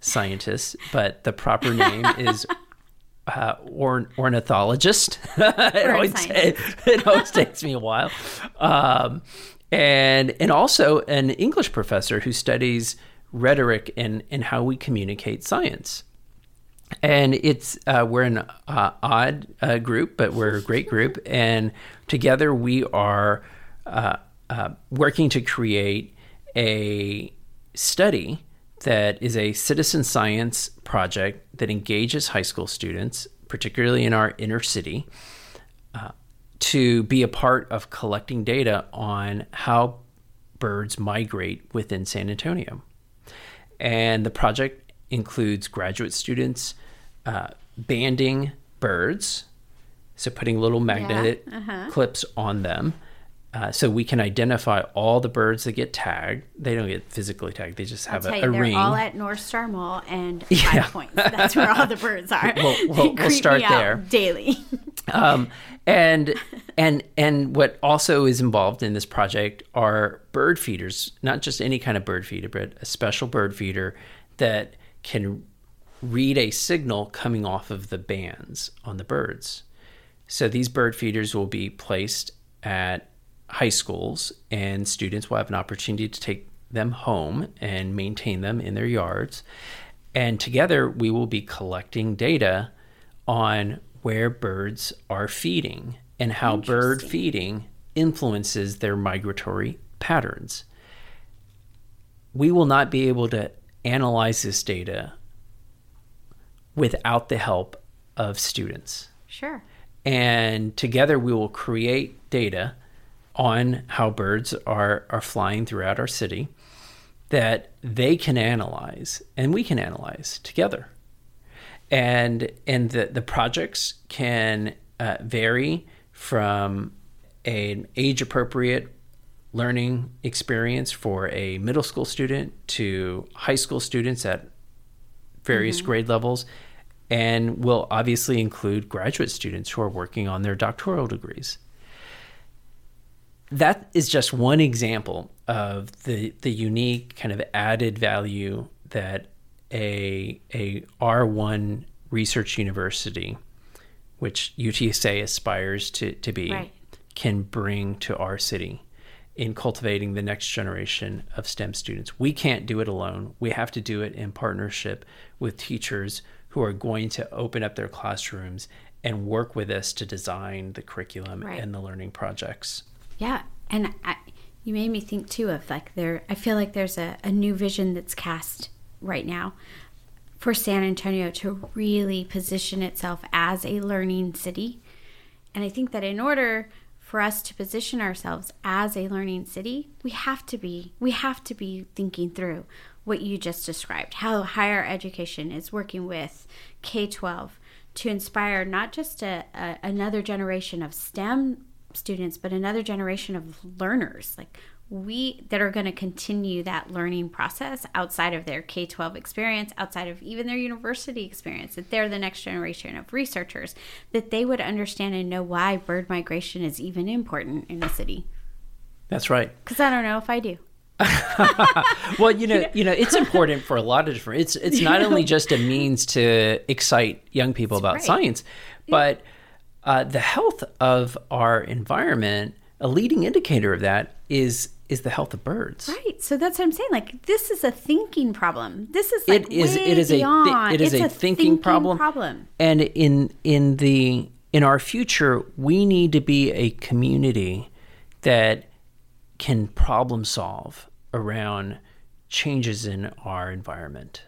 scientist, but the proper name [laughs] is uh, orn- ornithologist. [laughs] it, always, [laughs] it, always takes me a while. Um, and and also an English professor who studies rhetoric and, and how we communicate science. And it's uh, we're an uh, odd uh, group, but we're a great group, and together we are uh, uh, working to create a study that is a citizen science project that engages high school students, particularly in our inner city, uh, to be a part of collecting data on how birds migrate within San Antonio. And the project includes graduate students uh, banding birds, so putting little magnetic clips on them. Uh, so we can identify all the birds that get tagged. They don't get physically tagged; they just have a, you, a they're ring. all at North Star Mall and [laughs] Yeah. Points. That's where all the birds are. We'll- [laughs] They we'll- we'll [laughs] start me out there. daily. um, and and and what also is involved in this project are bird feeders, not just any kind of bird feeder, but a special bird feeder that can read a signal coming off of the bands on the birds. So these bird feeders will be placed at high schools, and students will have an opportunity to take them home and maintain them in their yards. And together, we will be collecting data on where birds are feeding and how bird feeding influences their migratory patterns. We will not be able to analyze this data without the help of students. Sure. And together we will create data on how birds are, are flying throughout our city that they can analyze and we can analyze together. And, and the, the projects can uh, vary from an age appropriate learning experience for a middle school student to high school students at various mm-hmm. grade levels and will obviously include graduate students who are working on their doctoral degrees. That is just one example of the the unique kind of added value that a a R1 research university, which UTSA aspires to, to be, right. can bring to our city in cultivating the next generation of STEM students. We can't do it alone. We have to do it in partnership with teachers who are going to open up their classrooms and work with us to design the curriculum right. and the learning projects. Yeah. And I, you made me think too of like there, I feel like there's a, a new vision that's cast right now for San Antonio to really position itself as a learning city. And I think that in order for us to position ourselves as a learning city, we have to be we have to be thinking through what you just described, how higher education is working with K-12 to inspire not just a, a, another generation of STEM students, but another generation of learners. Like we that are going to continue that learning process outside of their K 12 experience, outside of even their university experience, that they're the next generation of researchers, that they would understand and know why bird migration is even important in a city. That's right. Because I don't know if I do. [laughs] well, you know, you know, it's important for a lot of different. It's it's not only just a means to excite young people That's about right. science, but uh, the health of our environment. A leading indicator of that is is the health of birds. Right. So that's what I'm saying. Like this is a thinking problem. This is like it is it is beyond. a it is a, a, thinking, thinking problem. problem. And in in the in our future, we need to be a community that can problem solve around changes in our environment.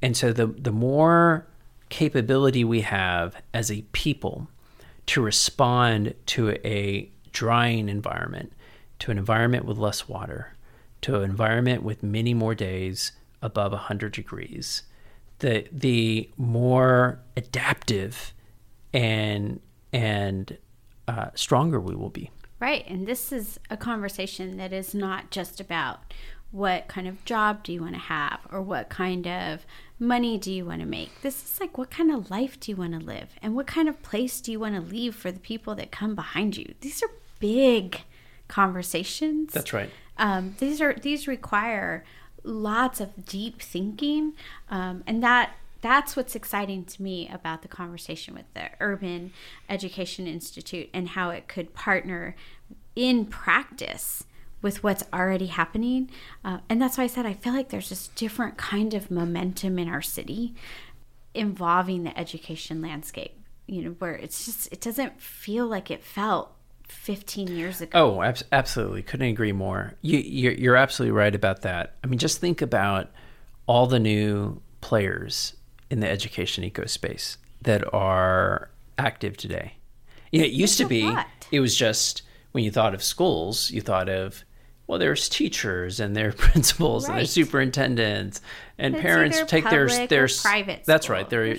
And so the the more capability we have as a people to respond to a drying environment to an environment with less water, to an environment with many more days above 100 degrees, the the more adaptive and and uh, stronger we will be. Right, and this is a conversation that is not just about what kind of job do you want to have or what kind of money do you want to make. This is like what kind of life do you want to live and what kind of place do you want to leave for the people that come behind you. These are big conversations. That's right. Um, these are these require lots of deep thinking, um, and that that's what's exciting to me about the conversation with the Urban Education Institute and how it could partner in practice with what's already happening. Uh, and that's why I said I feel like there's this different kind of momentum in our city involving the education landscape. You know, where it's just it doesn't feel like it felt 15 years ago. Oh, ab- absolutely. Couldn't agree more. You, you're, you're absolutely right about that. I mean, just think about all the new players in the education ecospace that are active today. You know, it used to be, lot. it was just when you thought of schools, you thought of, well, there's teachers and their [laughs] principals right. and their superintendents and it's parents take their their private. That's right. There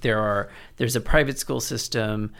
there are there's a private school system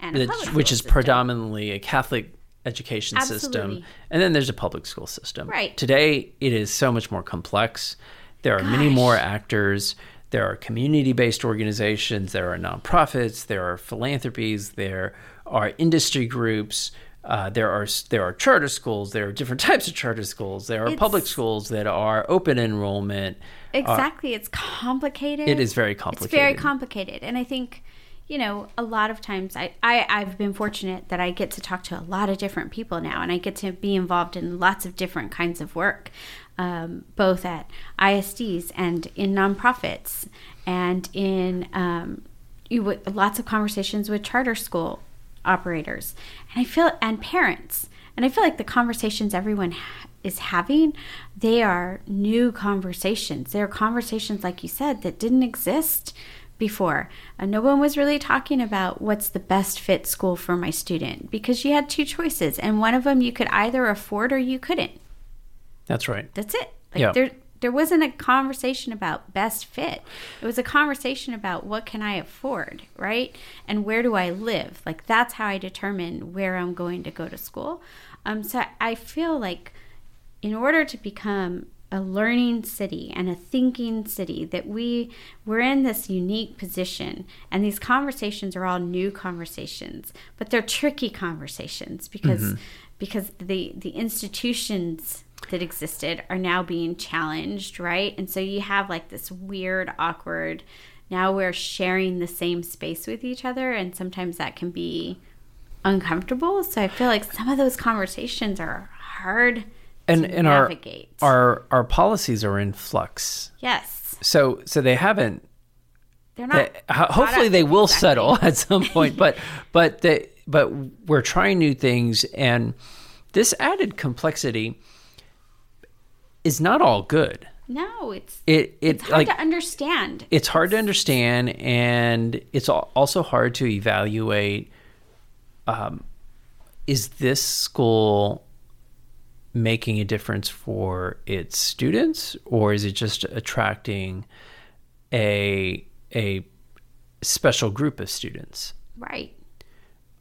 that, which is system. predominantly a Catholic education Absolutely. system, and then there's a public school system. Right. Today, it is so much more complex. There are Gosh. many more actors. There are community-based organizations. There are nonprofits. There are philanthropies. There are industry groups. Uh, there are there are charter schools. There are different [laughs] types of charter schools. There are it's, public schools that are open enrollment. Exactly, uh, it's complicated. It is very complicated. It's very complicated, and I think you know, a lot of times I, I, I've been fortunate that I get to talk to a lot of different people now and I get to be involved in lots of different kinds of work, um, both at ISDs and in nonprofits and in um, lots of conversations with charter school operators. And I feel, and parents. And I feel like the conversations everyone ha- is having, they are new conversations. They're conversations, like you said, that didn't exist before. Uh, no one was really talking about what's the best fit school for my student because you had two choices, and one of them you could either afford or you couldn't. That's right. That's it. Like Yeah. there there wasn't a conversation about best fit. It was a conversation about what can I afford, right? And where do I live? Like that's how I determine where I'm going to go to school. Um so I feel like in order to become a learning city and a thinking city that we we're in this unique position. And these conversations are all new conversations but they're tricky conversations because mm-hmm. because the the institutions that existed are now being challenged right? And so you have like this weird awkward now we're sharing the same space with each other and sometimes that can be uncomfortable. So i feel like some of those conversations are hard And and our navigate. our our policies are in flux. yes So so they haven't they're not They- hopefully they will exactly. settle [laughs] at some point but [laughs] but they, but we're trying new things and this added complexity is not all good no it's it it it's hard like to understand it's hard to understand and it's also hard to evaluate um, is this school making a difference for its students or is it just attracting a a special group of students right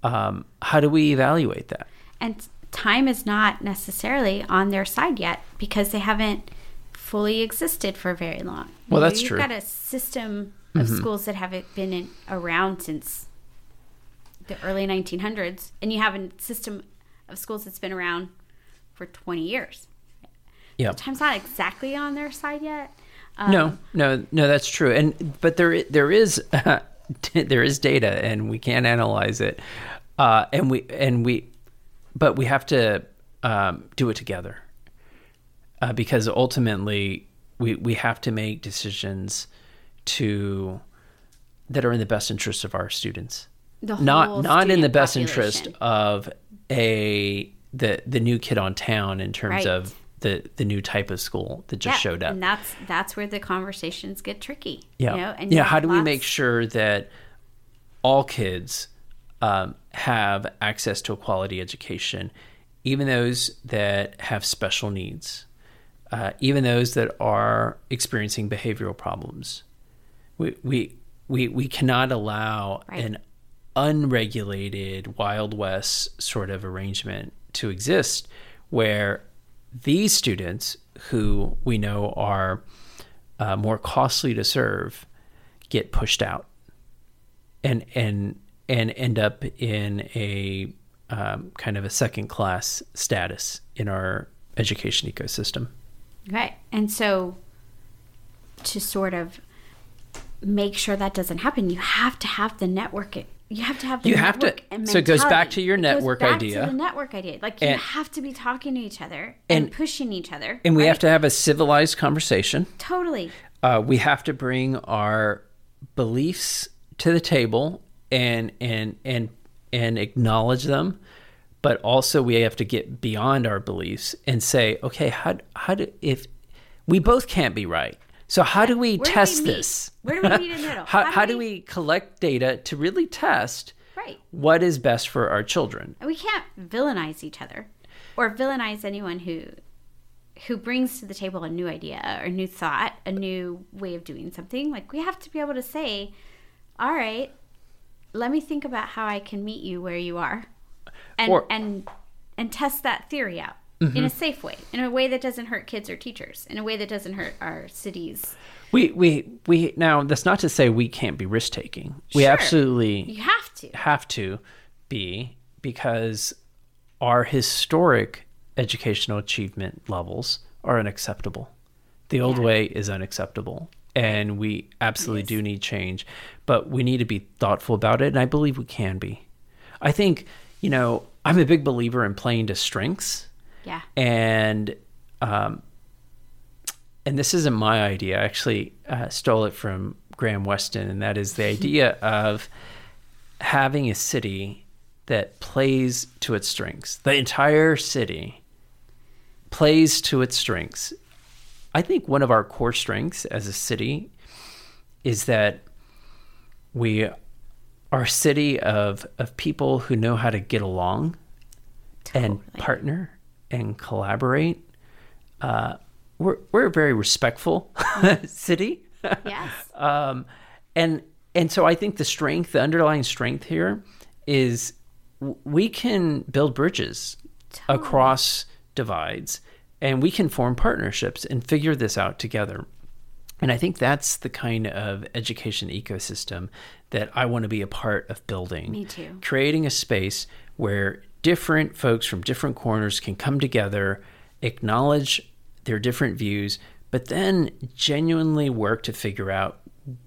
um, how do we evaluate that and time is not necessarily on their side yet because they haven't fully existed for very long. Well, You know, that's you've true. Mm-hmm. got a system of schools that haven't been in, around since the early 1900s, and you have a system of schools that's been around for 20 years. yeah Time's not exactly on their side yet. Um, no no no that's true and but there there is [laughs] there is data and we can analyze it uh, and we and we but we have to um, do it together uh, because ultimately we we have to make decisions to that are in the best interest of our students The not whole not in the student best interest of a the the new kid on town in terms Right. of the the new type of school that just Yeah, showed up And that's that's where the conversations get tricky. yeah. You know? and yeah. How do we make sure that all kids um, have access to a quality education, even those that have special needs, uh, even those that are experiencing behavioral problems? We we we, we cannot allow Right. an unregulated Wild West sort of arrangement to exist where these students who we know are uh, more costly to serve get pushed out and and and end up in a um, kind of a second class status in our education ecosystem. Right. And so to sort of make sure that doesn't happen, you have to have the network. You have to have the You have to- so it goes back to your It goes network back idea. To the network idea. Like you And- have to be talking to each other and, And- pushing each other. And we right? have to have a civilized conversation. totally. uh, we have to bring our beliefs to the table and and and and acknowledge them but also we have to get beyond our beliefs and say okay how how do if we both can't be right so how do we Where do we test this Where do we meet in the [laughs] middle? how, How do how do we- we collect data to really test Right. what is best for our children And we can't villainize each other or villainize anyone who who brings to the table a new idea or new thought, a new way of doing something. Like we have to be able to say, "All right, let me think about how I can meet you where you are." And Or- and and test that theory out in a mm-hmm. safe way, in a way that doesn't hurt kids or teachers, in a way that doesn't hurt our cities. we we we now that's not to say we can't be risk taking we Sure. absolutely You have to. have to be because our historic educational achievement levels are unacceptable. The old way is unacceptable. And we absolutely do need change, but we need to be thoughtful about it. And I believe we can be. I think, you know, I'm a big believer in playing to strengths Yeah. and um, and this isn't my idea. I actually uh, stole it from Graham Weston, and that is the [laughs] idea of having a city that plays to its strengths. The entire city plays to its strengths. I think one of our core strengths as a city is that we are a city of of people who know how to get along and partner and collaborate. Uh, we're we're a very respectful [laughs] city. Yes. [laughs] um, and and so I think the strength, the underlying strength here, is we can build bridges across divides, and we can form partnerships and figure this out together. And I think that's the kind of education ecosystem that I want to be a part of building. Me too. Creating a space where different folks from different corners can come together, acknowledge their different views, but then genuinely work to figure out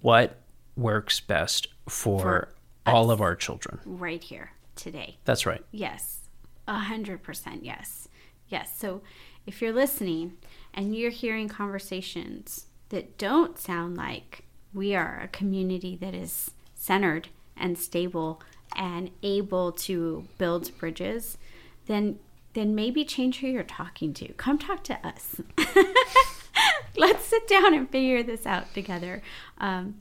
what works best for, For all of our children. right here today. That's right. Yes, a hundred percent. Yes, yes. So if you're listening and you're hearing conversations that don't sound like we are a community that is centered and stable and able to build bridges, then then maybe change who you're talking to. Come talk to us. [laughs] Let's sit down and figure this out together. Um,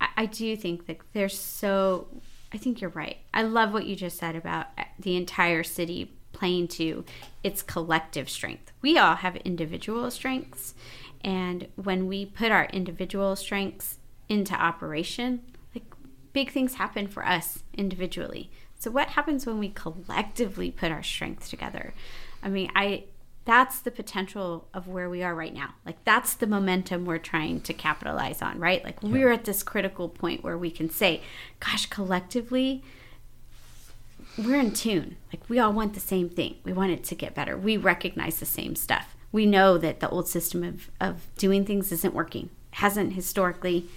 I, I do think that there's so. I think you're right. I love what you just said about uh, the entire city playing to its collective strength. We all have individual strengths, and when we put our individual strengths into operation, big things happen for us individually. So what happens when we collectively put our strength together? I mean, I that's the potential of where we are right now. Like that's the momentum we're trying to capitalize on, right? Like we're at this critical point where we can say, gosh, collectively we're in tune. Like we all want the same thing. We want it to get better. We recognize the same stuff. We know that the old system of, of doing things isn't working. Hasn't historically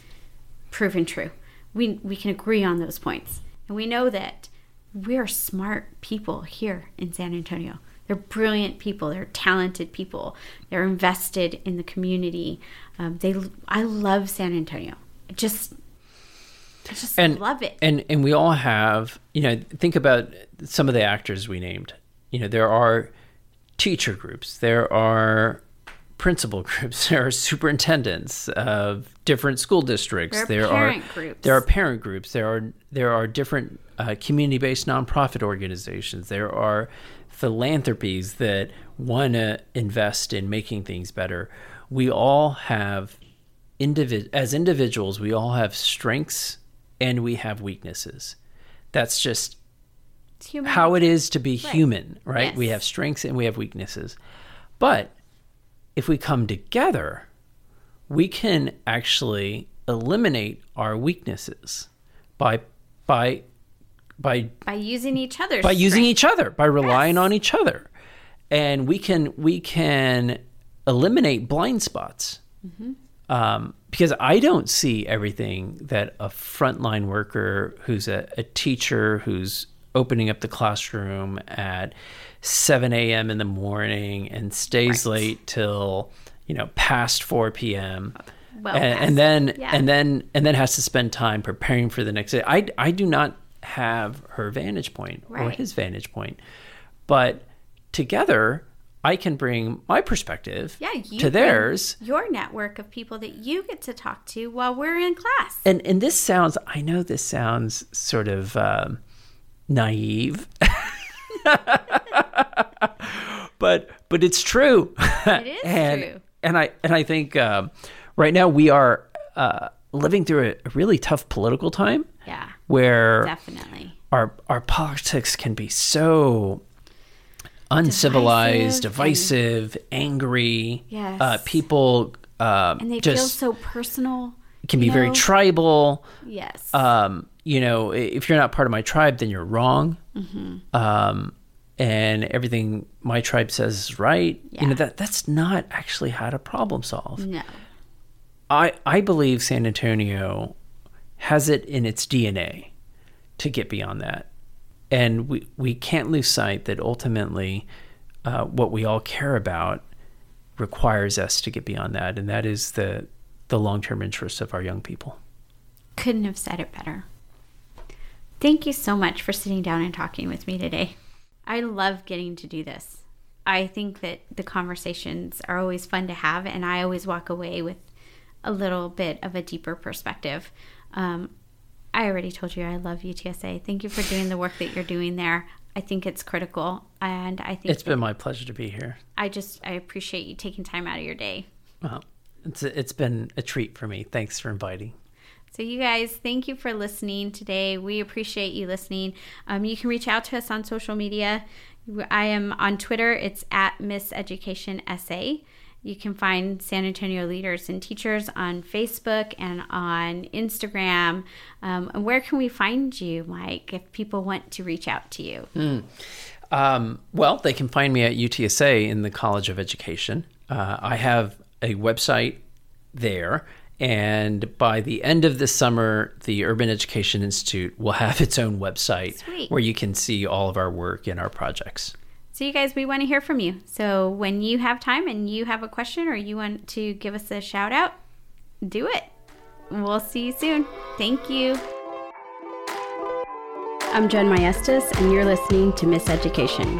proven true. We we can agree on those points. And we know that we're smart people here in San Antonio. They're brilliant people. They're talented people. They're invested in the community. Um, they, I love San Antonio. I just, I just and love it. And and we all have, you know, think about some of the actors we named. You know, there are teacher groups, there are principal [laughs] groups, there are superintendents of different school districts, There are parent are groups. there are parent groups, there are there are different uh, community-based nonprofit organizations, there are philanthropies that want to invest in making things better. We all have individ- as individuals, we all have strengths and we have weaknesses. That's just how it is to be human, right? Yes. We have strengths and we have weaknesses. But if we come together, we can actually eliminate our weaknesses by by by by using each other's by using each other, by relying on each other. And we can we can eliminate blind spots. Um, because I don't see everything that a frontline worker who's a, a teacher who's opening up the classroom at 7 a.m. in the morning and stays Right. late till you know past 4 p.m. Well and, and then yeah. and then and then has to spend time preparing for the next day. I I do not have her vantage point or his vantage point, but together I can bring my perspective yeah, to theirs. Your network of people that you get to talk to while we're in class. And and this sounds I know this sounds sort of um, naive. [laughs] [laughs] but but it's true. It is [laughs] and, true. And I and I think um, right now we are uh, living through a, really tough political time Yeah, where definitely. our our politics can be so uncivilized, Divisive divisive, angry. Yes. Uh, people um, And they feel so personal. can be you very tribal. Yes. Um, you know, if you're not part of my tribe, then you're wrong. Mm-hmm. Um, and everything my tribe says is right. You know that that's not actually how to problem solve. no. I I believe San Antonio has it in its DNA to get beyond that, and we we can't lose sight that ultimately, uh, what we all care about requires us to get beyond that, and that is the the long term interests of our young people. Couldn't have said it better. Thank you so much for sitting down and talking with me today. I love getting to do this. I think that the conversations are always fun to have, and I always walk away with a little bit of a deeper perspective. Um, I already told you I love UTSA. Thank you for doing the work that you're doing there. I think it's critical, and I think It's been my pleasure to be here. I just I appreciate you taking time out of your day. Well, it's it's been a treat for me. Thanks for inviting. So, you guys, thank you for listening today. We appreciate you listening. Um, you can reach out to us on social media. I am on Twitter. It's at Miss Education SA. You can find San Antonio leaders and teachers on Facebook and on Instagram. Um, and where can we find you, Mike, if people want to reach out to you? Um, well, they can find me at UTSA in the College of Education. Uh, I have a website there, and by the end of this summer, the Urban Education Institute will have its own website Sweet. where you can see all of our work and our projects. So, you guys, we want to hear from you. So, when you have time and you have a question or you want to give us a shout out, do it. We'll see you soon. Thank you. I'm Jen Maestas, and you're listening to Miss Education.